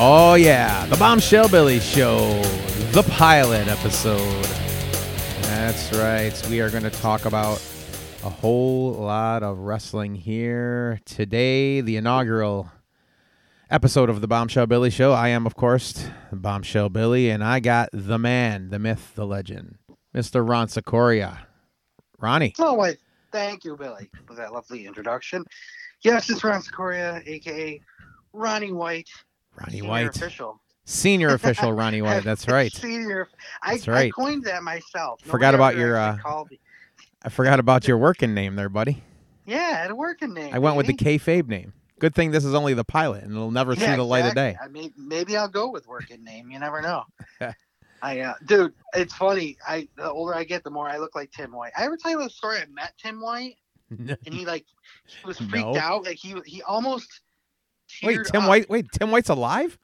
Oh, yeah. The Bombshell Billy Show, the pilot episode. That's right. We are going to talk about a whole lot of wrestling here today, the inaugural episode of the Bombshell Billy Show. I am, of course, Bombshell Billy, and I got the man, the myth, the legend, Mr. Ron Secoria. Ronnie. Oh, why, thank you, Billy, for that lovely introduction. Yes, it's Ron Secoria, aka Ronnie White. Ronnie senior White. Official. Senior official Ronnie White. That's right. Senior. I, That's right. I coined that myself. Forgot about your, uh. I forgot about your working name there, buddy. Yeah, a working name. I went with the kayfabe name. Good thing this is only the pilot, and it'll never see Yeah, the light of day. I mean, maybe I'll go with working name. You never know. I, uh, dude, it's funny. I the older I get, the more I look like Tim White. I ever tell you the story? I met Tim White, and he like he was freaked No. out. Like he he almost. Wait, Tim up. White. Wait, Tim White's alive?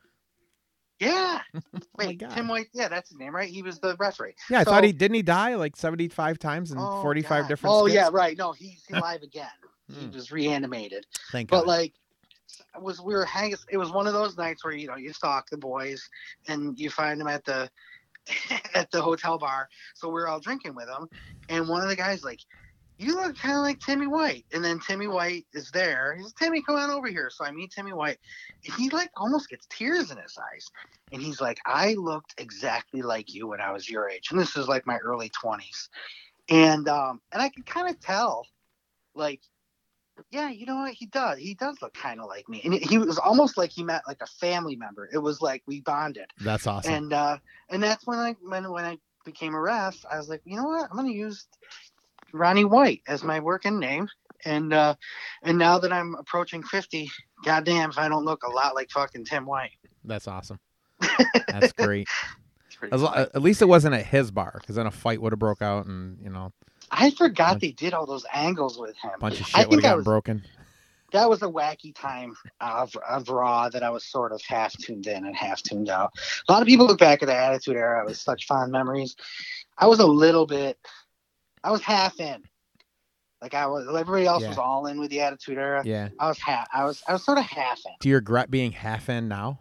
Yeah. Oh Wait, God. Tim White. Yeah, that's his name, right? He was the referee. Yeah, I So- thought he didn't he die like seventy-five times in Oh, forty-five different. Oh skits? yeah, right. No, he's alive again. He Hmm. was reanimated. Thank you. But God. like, it was we were hanging. It was one of those nights where you know you stalk the boys and you find them at the at the hotel bar. So we're all drinking with them, and one of the guys like, "You look kind of like Timmy White." And then Timmy White is there. He's Timmy, come on over here. So I meet Timmy White. And he like almost gets tears in his eyes, and he's like, "I looked exactly like you when I was your age." And this is like my early twenties, and um, and I could kind of tell, like yeah, you know what? He does. He does look kind of like me, and he was almost like he met like a family member. It was like we bonded, That's awesome. and uh, and that's when I when when I became a ref, I was like, you know what? I'm gonna use Ronnie White as my working name, and uh, and now that I'm approaching fifty, goddamn, if I don't look a lot like fucking Tim White. That's awesome. That's great. As at least it wasn't at his bar, because then a fight would have broke out, and you know, I forgot they did all those angles with him. bunch of I shit would have think I gotten was broken. that was a wacky time of, of Raw that I was sort of half tuned in and half tuned out. A lot of people look back at the Attitude Era with such fond memories. I was a little bit, I was half in. Like I was, everybody else Yeah. was all in with the Attitude Era. Yeah. I was half, I was, I was sort of half in. Do you regret being half in now?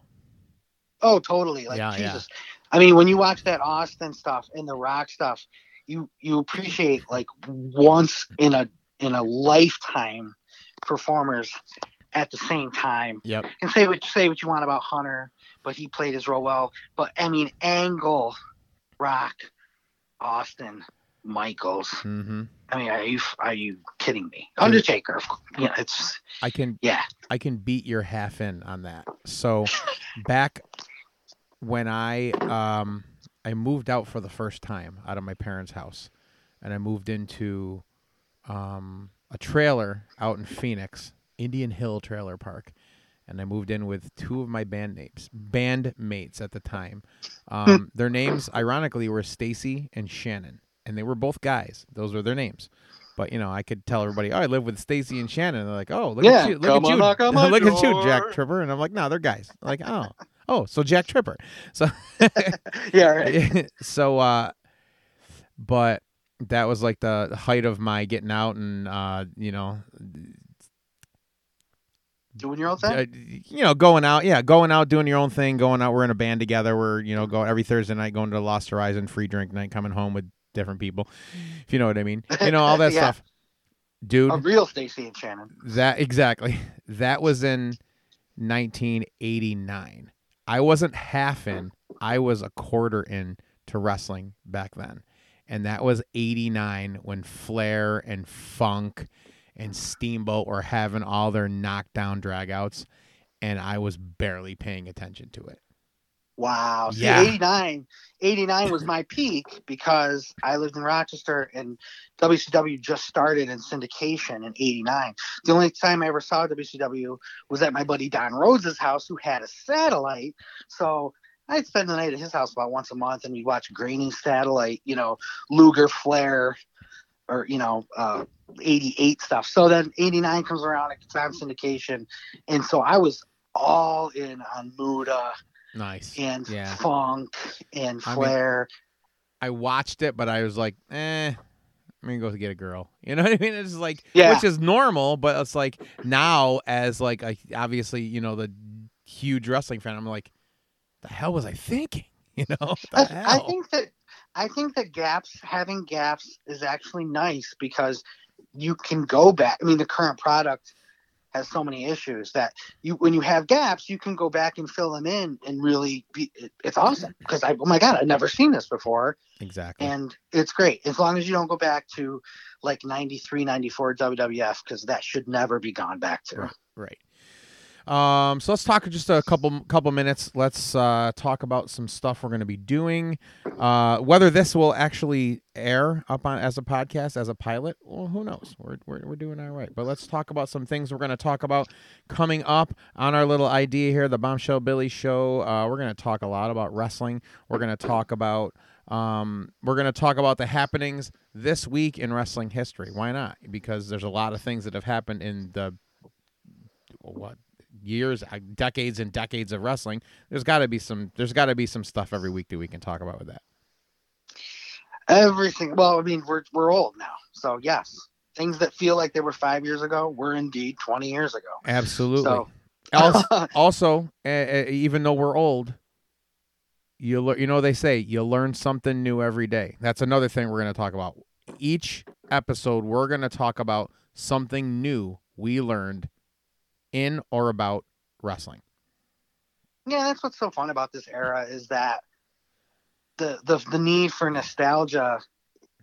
Oh, totally. Like Yeah, yeah. Jesus. I mean, when you watch that Austin stuff and the Rock stuff, you you appreciate like once in a in a lifetime performers at the same time. Yep. And say what say what you want about Hunter, but he played his role well. But I mean, Angle, Rock, Austin, Michaels. hmm I mean, are you are you kidding me? Undertaker. of course. Yeah, it's I can yeah. I can beat your half in on that. So back when I um I moved out for the first time out of my parents' house and I moved into um a trailer out in Phoenix, Indian Hill Trailer Park. And I moved in with two of my band names, band mates at the time. Um, their names, ironically, were Stacy and Shannon, and they were both guys. Those were their names. But you know, I could tell everybody, "Oh, I live with Stacy and Shannon." And they're like, "Oh, look Yeah, at you, look at you, look at you, Jack door." Tripper." And I'm like, "No, they're guys." like, "Oh, oh, so Jack Tripper." So, Yeah, right. so, uh, but that was like the height of my getting out and uh, you know, Doing your own thing. uh, you know, going out, yeah, going out, doing your own thing, going out. We're in a band together. We're you know, go every Thursday night, going to Lost Horizon free drink night, coming home with different people, mm. if you know what I mean. You know all that Yeah. stuff, dude. a real Stacy and Shannon. That exactly. That was in 1989. I wasn't half in. I was a quarter in to wrestling back then. And that was 89 when Flair and Funk and Steamboat were having all their knockdown dragouts and I was barely paying attention to it. Wow. See, Yeah. 89, 89 was my peak because I lived in Rochester and WCW just started in syndication in 89. The only time I ever saw WCW was at my buddy Don Rhodes' house, who had a satellite. So I'd spend the night at his house about once a month and we'd watch grainy satellite, you know, Luger, Flair, or, you know, uh, 88 stuff. So then 89 comes around, it's on syndication. And so I was all in on Muta Nice. and Yeah. funk and I mean, flair. I watched it, but I was like, eh, I'm gonna go get a girl. You know what I mean? It's like, Yeah. which is normal, but it's like now as like a, obviously you know the huge wrestling fan, I'm like, the hell was I thinking? You know, I. I think that I think that gaps having gaps is actually nice because you can go back. I mean, the current product has so many issues that you when you have gaps, you can go back and fill them in and really be. It, it's awesome because I oh my god, I've never seen this before, exactly. and it's great as long as you don't go back to like 93, 94 WWF because that should never be gone back to. Right. Right. Um, so let's talk just a couple couple minutes. Let's uh, talk about some stuff we're going to be doing. Uh, whether this will actually air up on as a podcast as a pilot, well, who knows? We're we're, we're doing all right. But let's talk about some things we're going to talk about coming up on our little idea here, the Bombshell Billy Show. Uh, we're going to talk a lot about wrestling. We're going to talk about um, we're going to talk about the happenings this week in wrestling history. Why not? Because there's a lot of things that have happened in the what years, uh, decades and decades of wrestling. There's got to be some. There's got to be some stuff every week that we can talk about with that. Everything. Well, I mean, we're we're old now, so yes, things that feel like they were five years ago were indeed twenty years ago. Absolutely. So also, also uh, even though we're old, you lear- you know they say you learn something new every day. That's another thing we're going to talk about. Each episode, we're going to talk about something new we learned in or about wrestling. yeah, that's what's so fun about this era is that the the the need for nostalgia.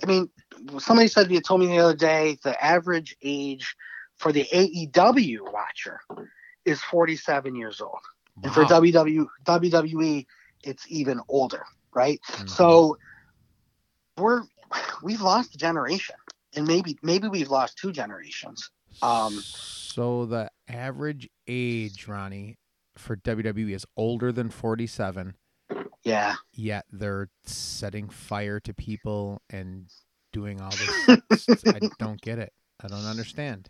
I mean, somebody said you told me the other day the average age for the AEW watcher is 47 years old, and for Wow. WW, WWE, it's even older, right? Mhm. So we're we've lost a generation, and maybe maybe we've lost two generations. Um, so the average age, Ronnie, for WWE is older than 47. Yeah, yet they're setting fire to people and doing all this. I don't get it. I don't understand.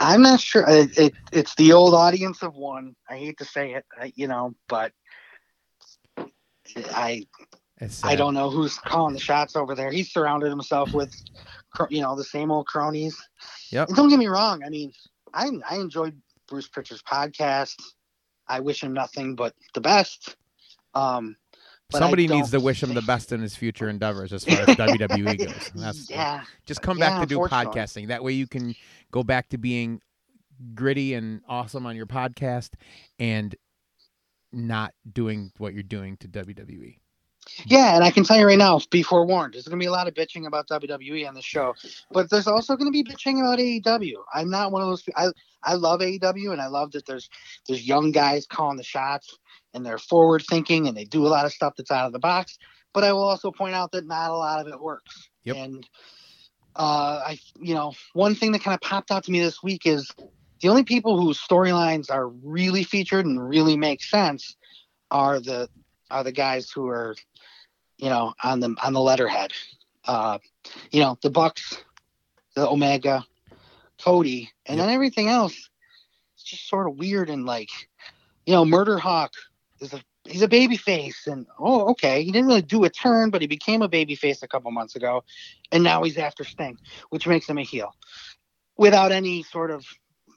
I'm not sure. It, it it's the old audience of one. I hate to say it, I, you know, but I I don't know who's calling the shots over there. He's surrounded himself with, you know, the same old cronies. Yep. And don't get me wrong. I mean, I I enjoyed Bruce Pritchard's podcast. I wish him nothing but the best. Um, but Somebody needs to wish him the best in his future endeavors as far as WWE goes. That's yeah. just come back Yeah, to do podcasting. That way you can go back to being gritty and awesome on your podcast and not doing what you're doing to. WWE. Yeah, and I can tell you right now, be forewarned, there's going to be a lot of bitching about WWE on the show, but there's also going to be bitching about AEW. I'm not one of those. I I love AEW, and I love that there's there's young guys calling the shots, and they're forward thinking, and they do a lot of stuff that's out of the box. But I will also point out that not a lot of it works. Yep. And uh, I, you know, one thing that kind of popped out to me this week is the only people whose storylines are really featured and really make sense are the are the guys who are you know, on the on the letterhead. Uh, you know, the Bucks, the Omega, Cody, and then everything else. It's just sort of weird and like, you know, Murder Hawk is a he's a baby face and oh okay he didn't really do a turn but he became a baby face a couple months ago and now he's after sting which makes him a heel without any sort of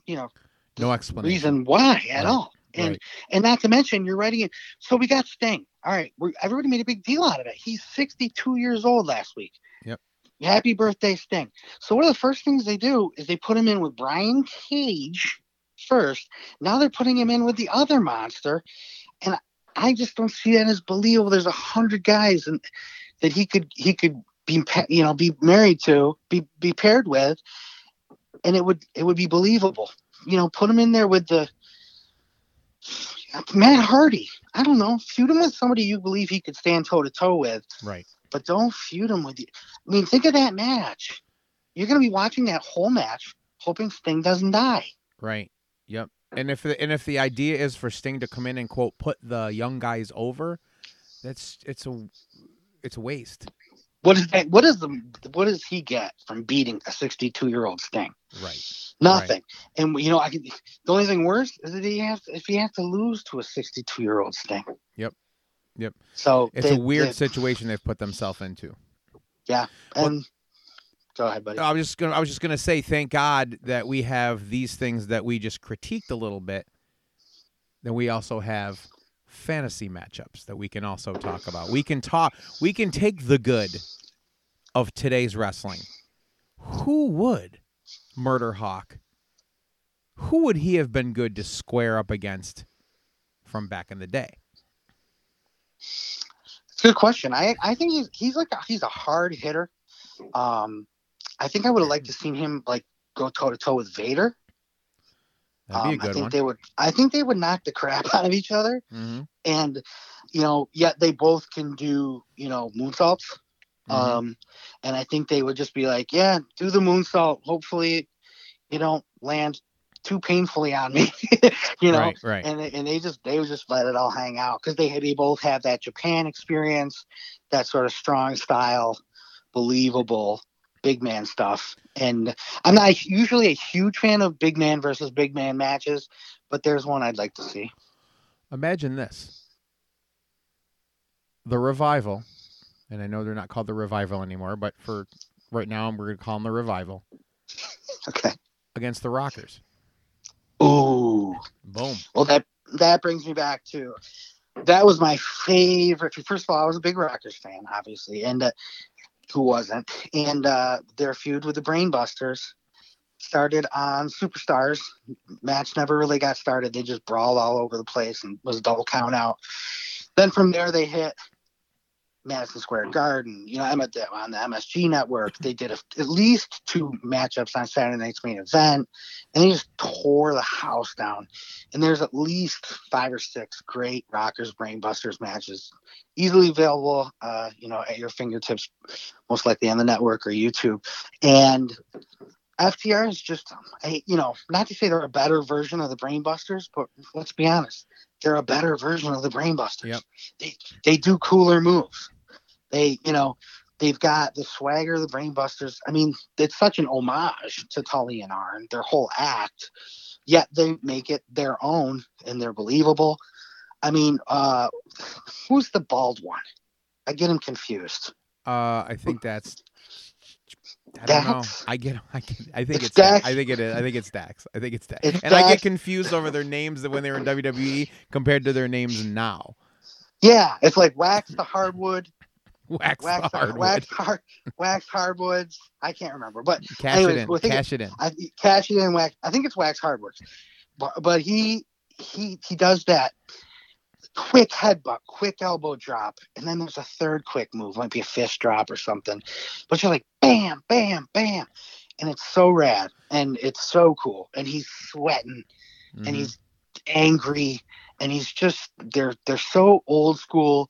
you know No explanation. reason why at Right, all. And right. and not to mention you're writing it. So we got Sting. All right, we're, everybody made a big deal out of it. He's 62 years old last week. Yep. Happy birthday, Sting. So one of the first things they do is they put him in with Brian Cage first. Now they're putting him in with the other monster, and I just don't see that as believable. There's a hundred guys and that he could he could be you know be married to be be paired with, and it would it would be believable you know, put him in there with the Matt Hardy. I don't know, feud him with somebody you believe he could stand toe to toe with, Right. but don't feud him with you. I mean, think of that match. You're gonna be watching that whole match, hoping Sting doesn't die. Right. Yep. And if the, and if the idea is for Sting to come in and quote put the young guys over, that's it's a it's a waste. What is that? What is the? What does he get from beating a 62 year old Sting? Right. Nothing. And you know, I can. The only thing worse is that he has if he has to lose to a 62 year old Sting. Yep. Yep. So It's they- a weird they- situation they've put themselves into. Yeah. And go ahead, buddy. I was just gonna I was just gonna say thank God that we have these things that we just critiqued a little bit. Then we also have fantasy matchups that we can also talk about. We can talk. We can take the good of today's wrestling. Who would Murder Hawk? Who would he have been good to square up against from back in the day? It's a good question. I I think he's he's like a, he's a hard hitter. Um, I think I would have liked to seen him like go toe to toe with Vader. That'd be a Um, I think one. they would. I think they would knock the crap out of each other, Mhm, and you know, yet they both can do you know moonsaults. mhm. Um, and I think they would just be like, yeah, do the moonsault. Hopefully, you don't land too painfully on me, you know. right, right. And they, and they just they would just let it all hang out because they they both have that Japan experience, that sort of strong style, believable big man stuff. And I'm not usually a huge fan of big man versus big man matches, but there's one I'd like to see. Imagine this. The revival, and I know they're not called the revival anymore, but for right now we're gonna call them the revival Okay. against the Rockers. Ooh. Boom. Well, that that brings me back to that was my favorite. First of all, I was a big Rockers fan, obviously, and uh, who wasn't? And uh, their feud with the Brainbusters started on Superstars. Match never really got started. They just brawled all over the place and was a double count out. Then from there, they hit Madison Square Garden. You know, I'm at the, on the MSG network. They did a, at least two matchups on Saturday night's main event, and they just tore the house down. And there's at least five or six great Rockers Brainbusters matches, easily available, uh, you know, at your fingertips, most likely on the network or YouTube. And FTR is just, I, you know, not to say they're a better version of the Brainbusters, but let's be honest, they're a better version of the Brainbusters. Yep. They they do cooler moves. They, you know, they've got the swagger the Brainbusters. I mean, it's such an homage to Tully and Arn, their whole act. Yet they make it their own and they're believable. I mean, uh, who's the bald one? I get him confused. Uh, I think that's. I don't know. I get. I get. I think It's it's. Dax. Dax? I think it is. I think it's Dax. I think it's Dax. It's and I get confused over their names when they were in WWE compared to their names now. Yeah, it's like wax the hardwood, Wax, wax hardwood. wax hard, wax hardwoods. I can't remember, but Cash anyways, it in. well, Cash it in. I cash it in wax. I think it's wax hardwoods, but but he he he does that quick headbutt, quick elbow drop, and then there's a third quick move, might be a fist drop or something. But you're like bam, bam, bam, and it's so rad and it's so cool, and he's sweating Mhm. and he's angry and he's just they're they're so old school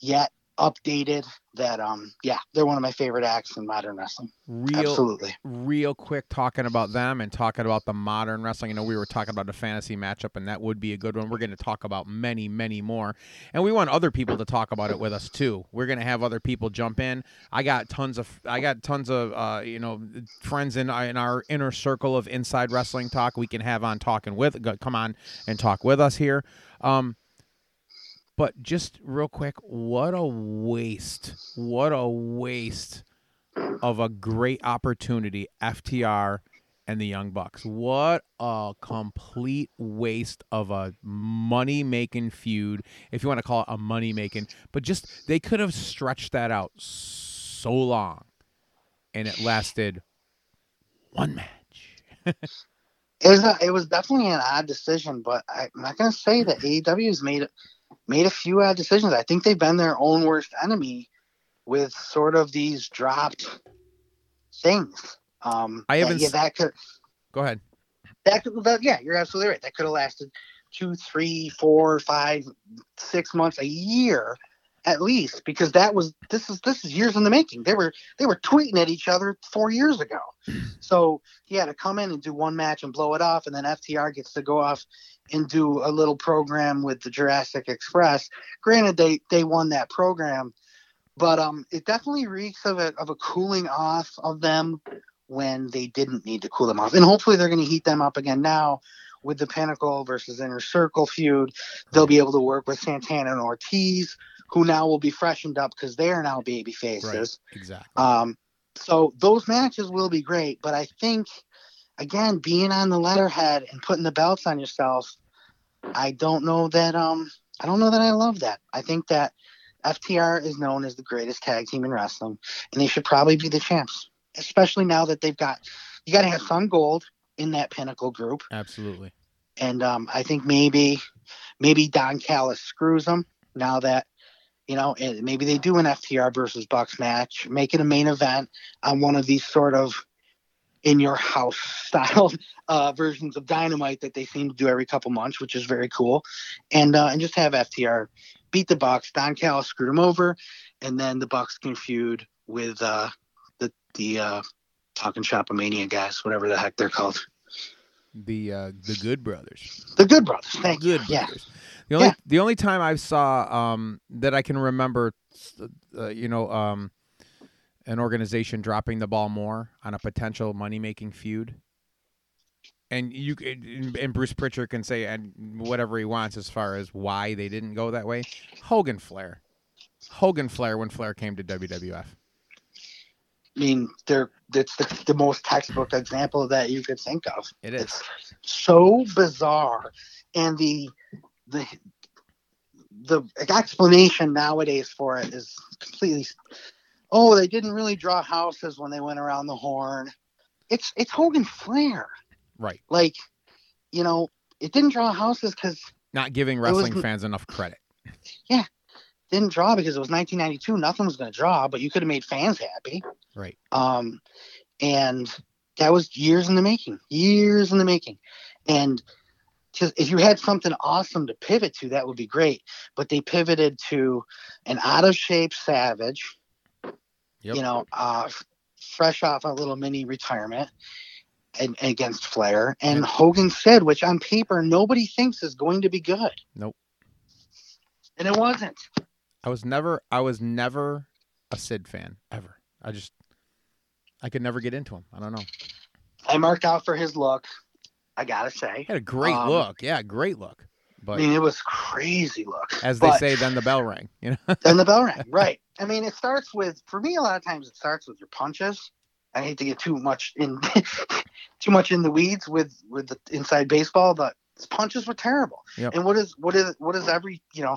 yet updated that um yeah they're one of my favorite acts in modern wrestling real absolutely real quick talking about them and talking about the modern wrestling. You know, we were talking about a fantasy matchup, and that would be a good one. We're going to talk about many, many more, and we want other people to talk about it with us too. We're going to have other people jump in. I got tons of, I got tons of, uh, you know, friends in our, in our inner circle of inside wrestling talk. We can have on talking with, come on and talk with us here. Um, but just real quick, what a waste! What a waste of a great opportunity, FTR and the Young Bucks. What a complete waste of a money making feud, if you want to call it a money making. But just they could have stretched that out so long, and it lasted one match. it was a, it was definitely an odd decision but I, i'm not going to say that aew has made made a few odd decisions. I think they've been their own worst enemy with sort of these dropped things. Um I that- haven't yeah that could Go ahead. that could that, yeah you're absolutely right. That could have lasted two three four five six months a year at least because that was this is this is years in the making. They were they were tweeting at each other four years ago. So yeah to come in and do one match and blow it off and then ftr gets to go off and do a little program with the jurassic express. Granted they they won that program but um it definitely reeks of a, of a cooling off of them when they didn't need to cool them off. And hopefully they're going to heat them up again now with the pinnacle versus inner circle feud. They'll be able to work with santana and ortiz who now will be freshened up because they're now baby faces. Right, Exactly. um, so those matches will be great, but I think again being on the letterhead and putting the belts on yourself, I don't know that um I don't know that I love that. I think that FTR is known as the greatest tag team in wrestling, and they should probably be the champs, especially now that they've got you got to have some Gold in that Pinnacle group, Absolutely. and um, I think maybe maybe Don Callis screws them now that you know, maybe they do an FTR versus Bucks match, make it a main event on one of these sort of in your house style uh, versions of Dynamite that they seem to do every couple months, which is very cool, and uh, and just have FTR beat the Bucks. Don Callis screwed them over, and then the Bucks can feud with uh, the the uh, Talking Shop Mania guys, whatever the heck they're called, The uh, the Good Brothers. the Good Brothers. Thank you. Good Yeah. The only Yeah. the only time I saw um, that I can remember, uh, you know, um, an organization dropping the ball more on a potential money making feud. And you and Bruce Pritchard can say and whatever he wants as far as why they didn't go that way. Hogan Flair, Hogan Flair when Flair came to WWF. I mean, they're it's the, the most textbook example that you could think of. It is. It's so bizarre, and the the the explanation nowadays for it is completely. Oh, they didn't really draw houses when they went around the horn. It's it's Hogan Flair. Right. Like, you know, it didn't draw houses because Not giving wrestling n- fans enough credit. Yeah. Didn't draw because it was 1992. Nothing was going to draw, but you could have made fans happy. Right. Um, and that was years in the making, years in the making. And just if you had something awesome to pivot to, that would be great. But they pivoted to an out of shape Savage, Yep. you know, uh, fresh off a little mini retirement. And, against Flair and Yep. Hogan said, which on paper nobody thinks is going to be good. Nope. And it wasn't. I was never I was never a Sid fan ever. I just I could never get into him. I don't know. I marked out for his look. I gotta say, He had a great Um, look. Yeah, great look. I mean, it was crazy look. as they say, then the bell rang. You know. then the bell rang. Right. I mean, it starts with for me a lot of times it starts with your punches. I hate to get too much in too much in the weeds with with the inside baseball, but his punches were terrible. Yep. And what is what is what is every you know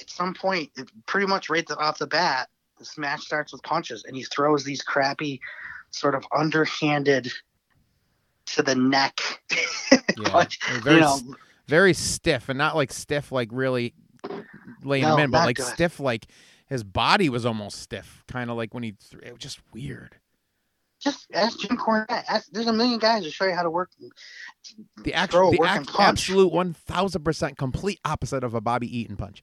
at some point it, pretty much right off the bat this match starts with punches and he throws these crappy sort of underhanded to the neck Yeah. punch. Very you know, very stiff and not like stiff like really laying No, him in, but like good. stiff like his body was almost stiff, kind of like when he. Th- it was just weird. just ask Jim Cornette. Ask, there's a million guys to show you how to work. The actual, the act, absolute one thousand percent complete opposite of a Bobby Eaton punch.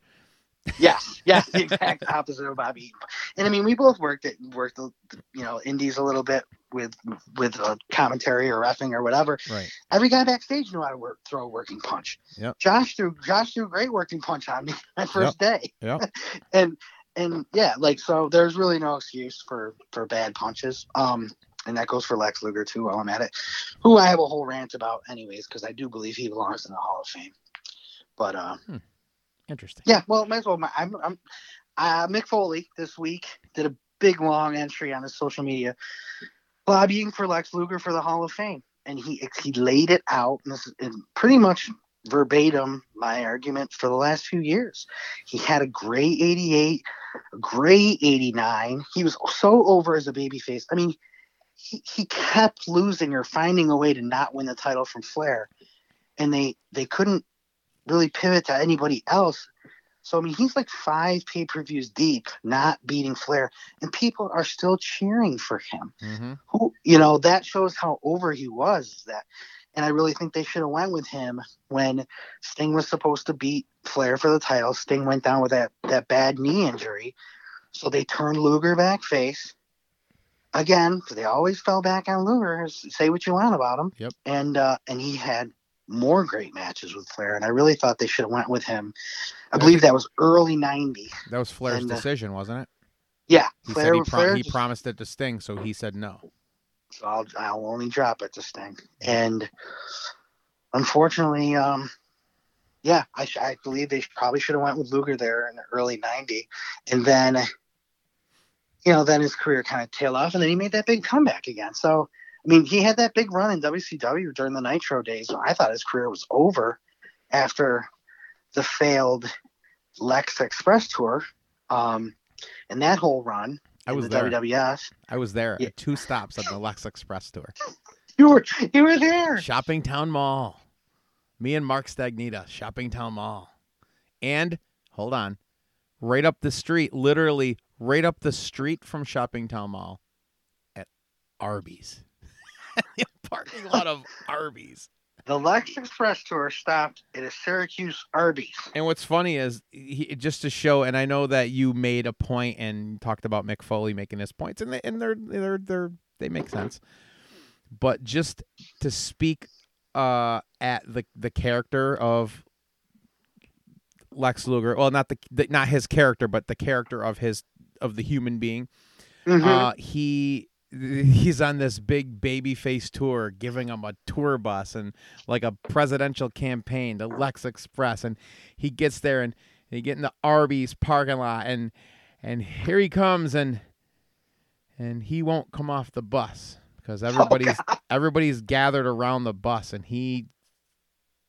Yes, yes, the exact opposite of Bobby. And I mean, we both worked it, worked the, you know, indies a little bit with with uh, commentary or refing or whatever. Right. Every guy backstage knew how to work, throw a working punch. Yep. Josh threw Josh threw a great working punch on me my first day. Yep. and and yeah, like so, there's really no excuse for for bad punches. Um, and that goes for Lex Luger too. While I'm at it, who I have a whole rant about, anyways, because I do believe he belongs in the Hall of Fame. But uh, Interesting. yeah, well, might as well. I'm, I'm uh, Mick Foley this week did a big long entry on his social media, lobbying for Lex Luger for the Hall of Fame, and he he laid it out, and this is pretty much verbatim my argument for the last few years. He had a great '88, a great '89. He was so over as a babyface. I mean, he he kept losing or finding a way to not win the title from Flair, and they they couldn't really pivot to anybody else. So I mean, he's like five pay per views deep, not beating Flair, and people are still cheering for him. Mm-hmm. Who, you know, that shows how over he was. That, and I really think they should have went with him when Sting was supposed to beat Flair for the title. Sting went down with that that bad knee injury, so they turned Luger back face. Again, they always fell back on Luger. Say what you want about him. Yep. And uh, and he had more great matches with Flair, and I really thought they should have went with him. I believe that was early '90. That was Flair's And, uh, decision, wasn't it? Yeah, He Flair, said he, pro- Flair he just- promised it to Sting, so he said no. so I'll I'll only drop it to Sting. And unfortunately, um, yeah, I, sh- I believe they probably should have went with Luger there in the early '90, and then you know then his career kind of tailed off, and then he made that big comeback again. So I mean, he had that big run in WCW during the Nitro days. So I thought his career was over, after the failed Lex Express tour, um, and that whole run I in was the there. WWF. I was there Yeah. at two stops on the Lex Express tour. You were you were there. Shopping Town Mall. Me and Mark Stagnita, Shopping Town Mall. And hold on. Right up the street, literally right up the street from Shopping Town Mall at Arby's. the parking lot of Arby's. The Lex Express tour stopped at a Syracuse Arby's. And what's funny is he, just to show, and I know that you made a point and talked about Mick Foley making his points, and they, and they're they're they're they make sense. But just to speak uh, at the the character of Lex Luger, well, not the, the not his character, but the character of his of the human being. Mhm. Uh, he he's on this big baby face tour giving him a tour bus and like a presidential campaign the Lex Express and he gets there and he get in the Arby's parking lot and and here he comes and and he won't come off the bus because oh, everybody's everybody's gathered around the bus and he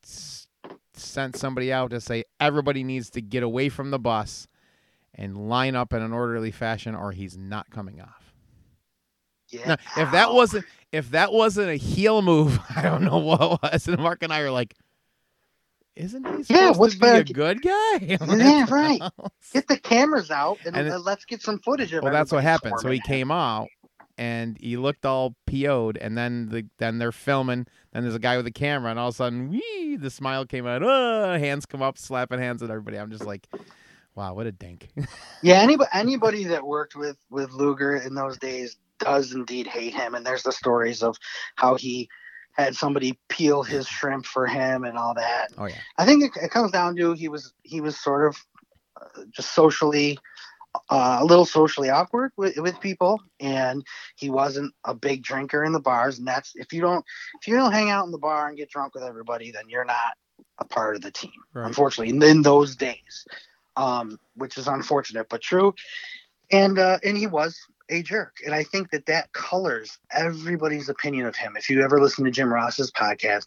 s- sent somebody out to say everybody needs to get away from the bus and line up in an orderly fashion or he's not coming off. Now, if that wasn't if that wasn't a heel move, I don't know what was. And Mark and I are like, isn't he supposed Yeah, what's to be better- a good guy? Yeah, right. get the cameras out and, And uh, let's get some footage of it. well, that's what happened. So he came out and he looked all PO'd, and then the then they're filming. Then there's a guy with a camera, and all of a sudden, wee, the smile came out. Oh, hands come up, slapping hands at everybody. I'm just like, wow, what a dink. Yeah, anybody anybody that worked with with Luger in those days does indeed hate him, and there's the stories of how he had somebody peel his shrimp for him and all that. oh yeah, I think it, it comes down to he was he was sort of uh, just socially uh, a little socially awkward with, with people, and he wasn't a big drinker in the bars. And that's if you don't if you don't hang out in the bar and get drunk with everybody, then you're not a part of the team. Right. Unfortunately, in, in those days, um, which is unfortunate but true. And uh, and he was a jerk, and I think that that colors everybody's opinion of him. If you ever listen to Jim Ross's podcast,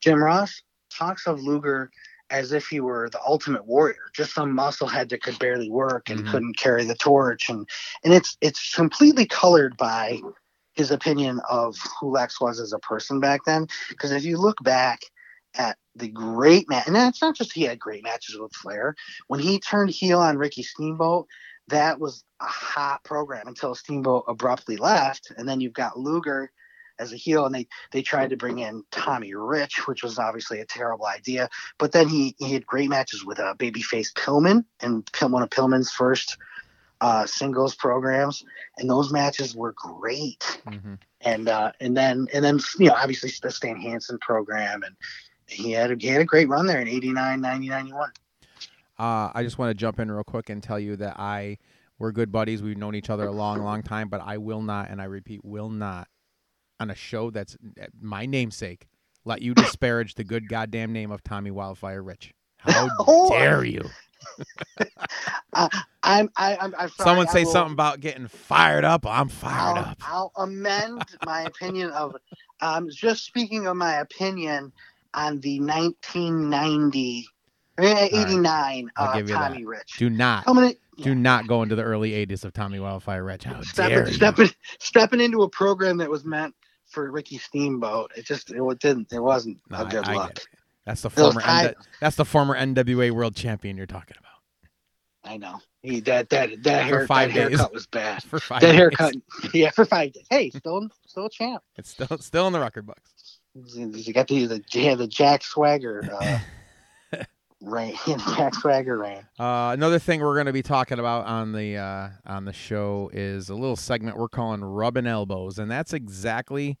Jim Ross talks of Luger as if he were the ultimate warrior, just some musclehead that could barely work and Mhm. couldn't carry the torch, and and it's it's completely colored by his opinion of who Lex was as a person back then. Because if you look back at the great match, and it's not just he had great matches with Flair. When he turned heel on Ricky Steamboat, that was a hot program until Steamboat abruptly left, and then you've got Luger as a heel, and they they tried to bring in Tommy Rich, which was obviously a terrible idea. But then he he had great matches with uh, babyface Pillman and Pil- one of Pillman's first uh, singles programs, and those matches were great. hmm And uh, and then and then you know obviously the Stan Hansen program, and he had a, he had a great run there in 89, 90, 91. Uh, I just want to jump in real quick and tell you that I we're good buddies. We've known each other a long, long time, but I will not, and I repeat, will not, on a show that's uh, my namesake, let you disparage the good goddamn name of Tommy Wildfire Rich. How Oh, dare you? I'm I, I'm I'm sorry, Someone say will- something about getting fired up. I'm fired I'll, up. I'll amend my opinion of um just speaking of my opinion on the 1990 eh, 89 I'll uh, give you Tommy Rich. Do not, in, do not go into the early '80s of Tommy Wildfire Rich. How dare stepping, you? stepping into a program that was meant for Ricky Steamboat. It just it didn't it wasn't No, a I- good I get look. That's the former. N- that's the former NWA World Champion you're talking about. I know. He that that that, hair, that days. haircut was bad. For five That days. haircut, yeah, for five days. Hey, still still a champ. It's still still in the record books. You got the the yeah, the Jack Swagger uh, reign. Jack Swagger reign. Uh, another thing we're going to be talking about on the uh, on the show is a little segment we're calling rubbing elbows, and that's exactly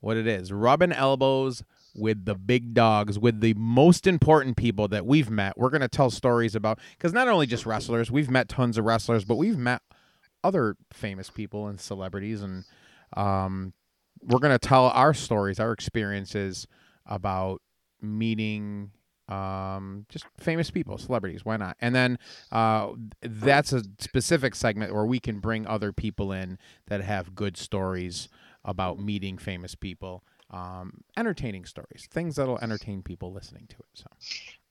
what it is: rubbing elbows with the big dogs, with the most important people that we've met. We're going to tell stories about because not only just wrestlers, we've met tons of wrestlers, but we've met other famous people and celebrities, and um, we're going to tell our stories, our experiences about meeting um, just famous people, celebrities. Why not? And then uh, that's a specific segment where we can bring other people in that have good stories about meeting famous people um, entertaining stories, things that'll entertain people listening to it. So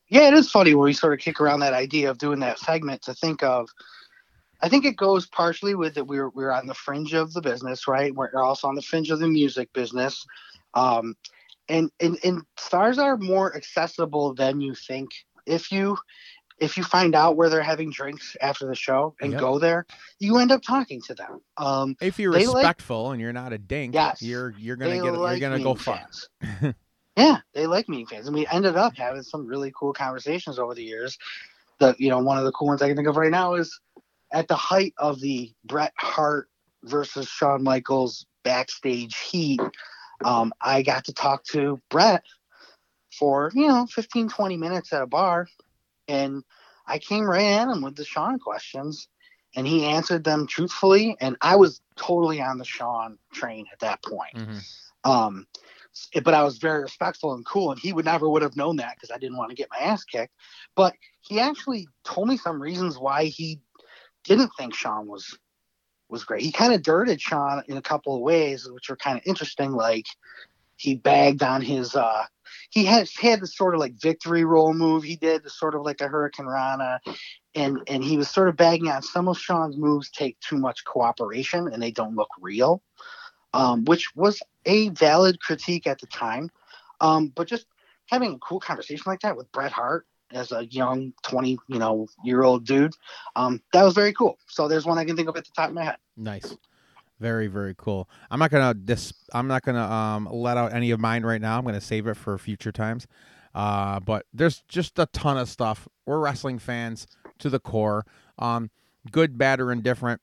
Yeah, it is funny when we sort of kick around that idea of doing that segment to think of. I think it goes partially with that we're we're on the fringe of the business, right? We're also on the fringe of the music business, um, and and and stars are more accessible than you think. If you if you find out where they're having drinks after the show and Yep. go there, you end up talking to them. Um, if you're They like- respectful and you're not a dink, Yes. you're you're gonna get like you're gonna go far. yeah, they like meeting fans, and we ended up having some really cool conversations over the years. The you know one of the cool ones I can think of right now is at the height of the Bret Hart versus Shawn Michaels backstage heat. Um, I got to talk to Bret for you know 15 20 minutes at a bar. And i came right at him with the shawn questions and he answered them truthfully. And i was totally on the shawn train at that point. Mhm. um but i was very respectful and cool and he would never would have known that because i didn't want to get my ass kicked. But he actually told me some reasons why he didn't think shawn was was great. He kind of dirted shawn in a couple of ways which were kind of interesting like he bagged on his uh he has had this sort of like victory roll move he did this sort of like a hurricane rana and and he was sort of bagging on some of shawn's moves take too much cooperation and they don't look real um, which was a valid critique at the time um, but just having a cool conversation like that with bret hart as a young 20 you know year old dude um, that was very cool so there's one i can think of at the top of my head Nice. Very, very cool. I'm not gonna dis I'm not gonna um let out any of mine right now. I'm gonna save it for future times. Uh but there's just a ton of stuff. We're wrestling fans to the core. Um good, bad, or indifferent.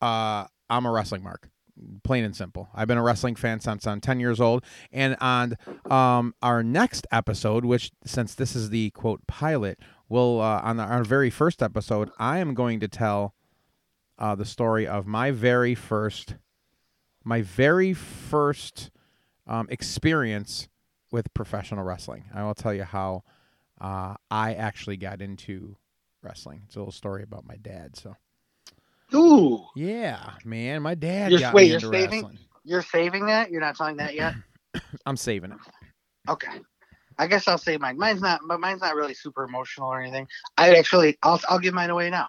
Uh I'm a wrestling mark. Plain and simple. I've been a wrestling fan since I'm 10 years old. And on um, our next episode, which since this is the quote pilot, will uh, on our very first episode, I am going to tell uh, the story of my very first, my very first um, experience with professional wrestling. I will tell you how uh, I actually got into wrestling. It's a little story about my dad. So ooh yeah, man, my dad You're- got wait, me you're into saving? wrestling. you're saving that you're not telling that yet I'm saving it. Okay. I guess I'll say mine. Mine's not, but mine's not really super emotional or anything. I actually, I'll, I'll give mine away now.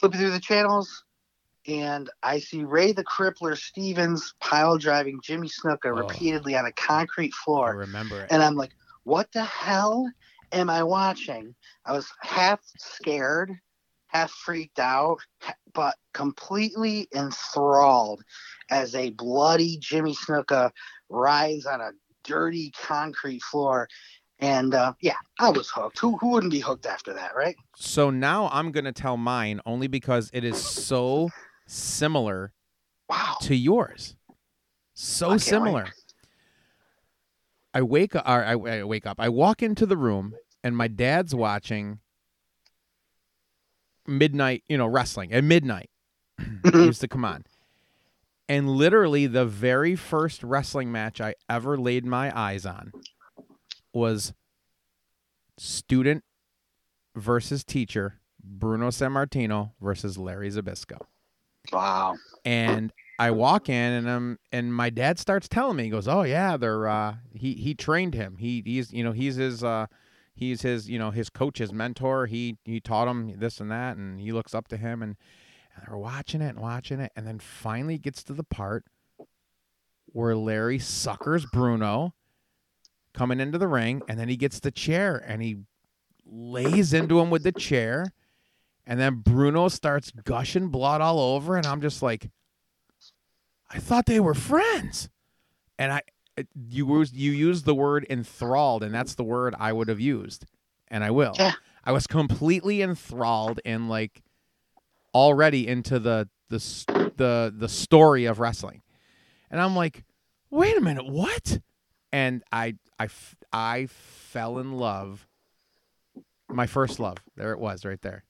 Flipping through the channels, and I see Ray the Crippler Stevens pile driving Jimmy Snuka Oh. repeatedly on a concrete I floor, remember it. and I'm like, what the hell am I watching? I was half scared, half freaked out, but completely enthralled as a bloody Jimmy Snuka rides on a dirty concrete floor. And uh, yeah, I was hooked. Who who wouldn't be hooked after that, right? So now I'm gonna tell mine only because it is so similar Wow. to yours. So I similar. wait. I wake up. I, I wake up. I walk into the room, and my dad's watching midnight. You know, wrestling at midnight. Used to come on, and literally the very first wrestling match I ever laid my eyes on was student versus teacher Bruno Sammartino versus Larry Zbyszko Wow. and I walk in and um and my dad starts telling me he goes oh yeah they're uh he he trained him he he's you know he's his uh he's his you know his coach his mentor he he taught him this and that and he looks up to him and, and they're watching it and watching it and then finally gets to the part where Larry suckers Bruno coming into the ring and then he gets the chair and he lays into him with the chair and then Bruno starts gushing blood all over, and I'm just like, I thought they were friends. And I, Uh, you was you used the word enthralled, and that's the word I would have used, and I will. Yeah. I was completely enthralled and like already into the the the the story of wrestling, and I'm like, wait a minute, what? And I I I fell in love. My first love. There it was, right there.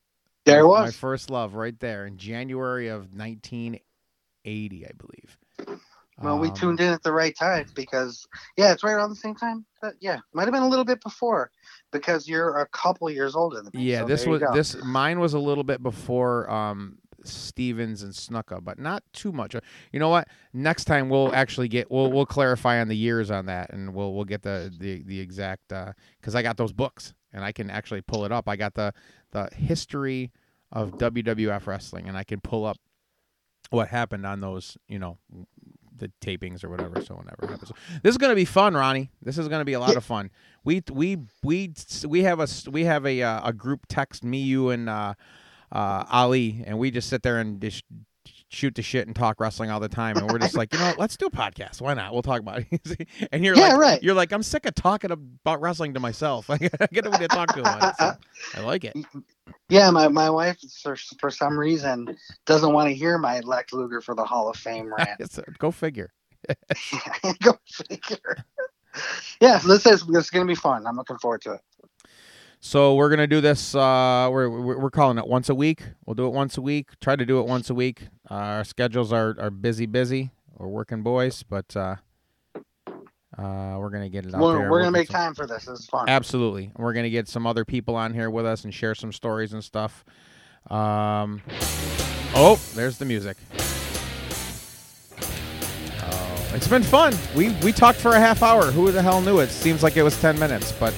There it was. My first love right there in January of 1980, I believe. Well, we Um, tuned in at the right time because yeah, it's right around the same time. But yeah, might have been a little bit before because you're a couple years older than me. Yeah, so this was this mine was a little bit before um Stevens and Snuka, but not too much. Uh, You know what? Next time we'll actually get we'll we'll clarify on the years on that, and we'll we'll get the the the exact because I got those books and I can actually pull it up. I got the the history of WWF wrestling, and I can pull up what happened on those. You know. The tapings or whatever, so whenever happens. This is gonna be fun, Ronnie. This is gonna be a lot of fun. We we we we have a we have a uh, a group text me you and uh, uh, Ali, and we just sit there and just shoot the shit and talk wrestling all the time. And we're just like, you know, what? let's do a podcast. Why not? We'll talk about it. and you're Yeah, like, right. you're like, I'm sick of talking about wrestling to myself. I get nobody to talk to about it. So I like it. Yeah, my, my wife for, for some reason doesn't want to hear my Lex Luger for the Hall of Fame rant. It's- go figure. Go figure. Yeah, this is is gonna be fun. I'm looking forward to it. So we're gonna do this. Uh, we're we're we're calling it once a week. We'll do it once a week. Try to do it once a week. Uh, our schedules are are busy, busy. We're working boys, but uh, uh, we're gonna get it out We're, there. we're gonna get make some- time for this. It's fun. Absolutely. We're going to get some other people on here with us and share some stories and stuff. Um, oh, there's the music. Oh, it's been fun. We we talked for a half hour. Who the hell knew it? Seems like it was 10 minutes, but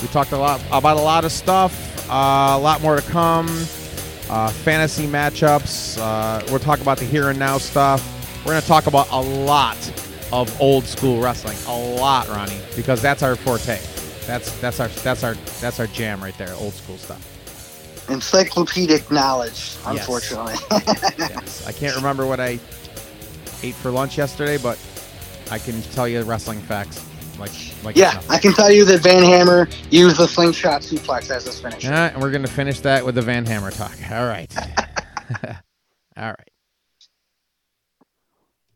we talked a lot about a lot of stuff. Uh, a lot more to come. Uh, fantasy matchups. Uh, we'll talk about the here and now stuff. We're going to talk about a lot of old school wrestling. A lot, Ronnie, because that's our forte. That's that's our that's our that's our jam right there. Old school stuff. Encyclopedic knowledge, unfortunately. yes. I can't remember what I ate for lunch yesterday, but I can tell you wrestling facts. Like like yeah, nothing. I can tell you that Van Hammer used the slingshot suplex as his finish. Yeah, and we're gonna finish that with the Van Hammer talk. All right. All right.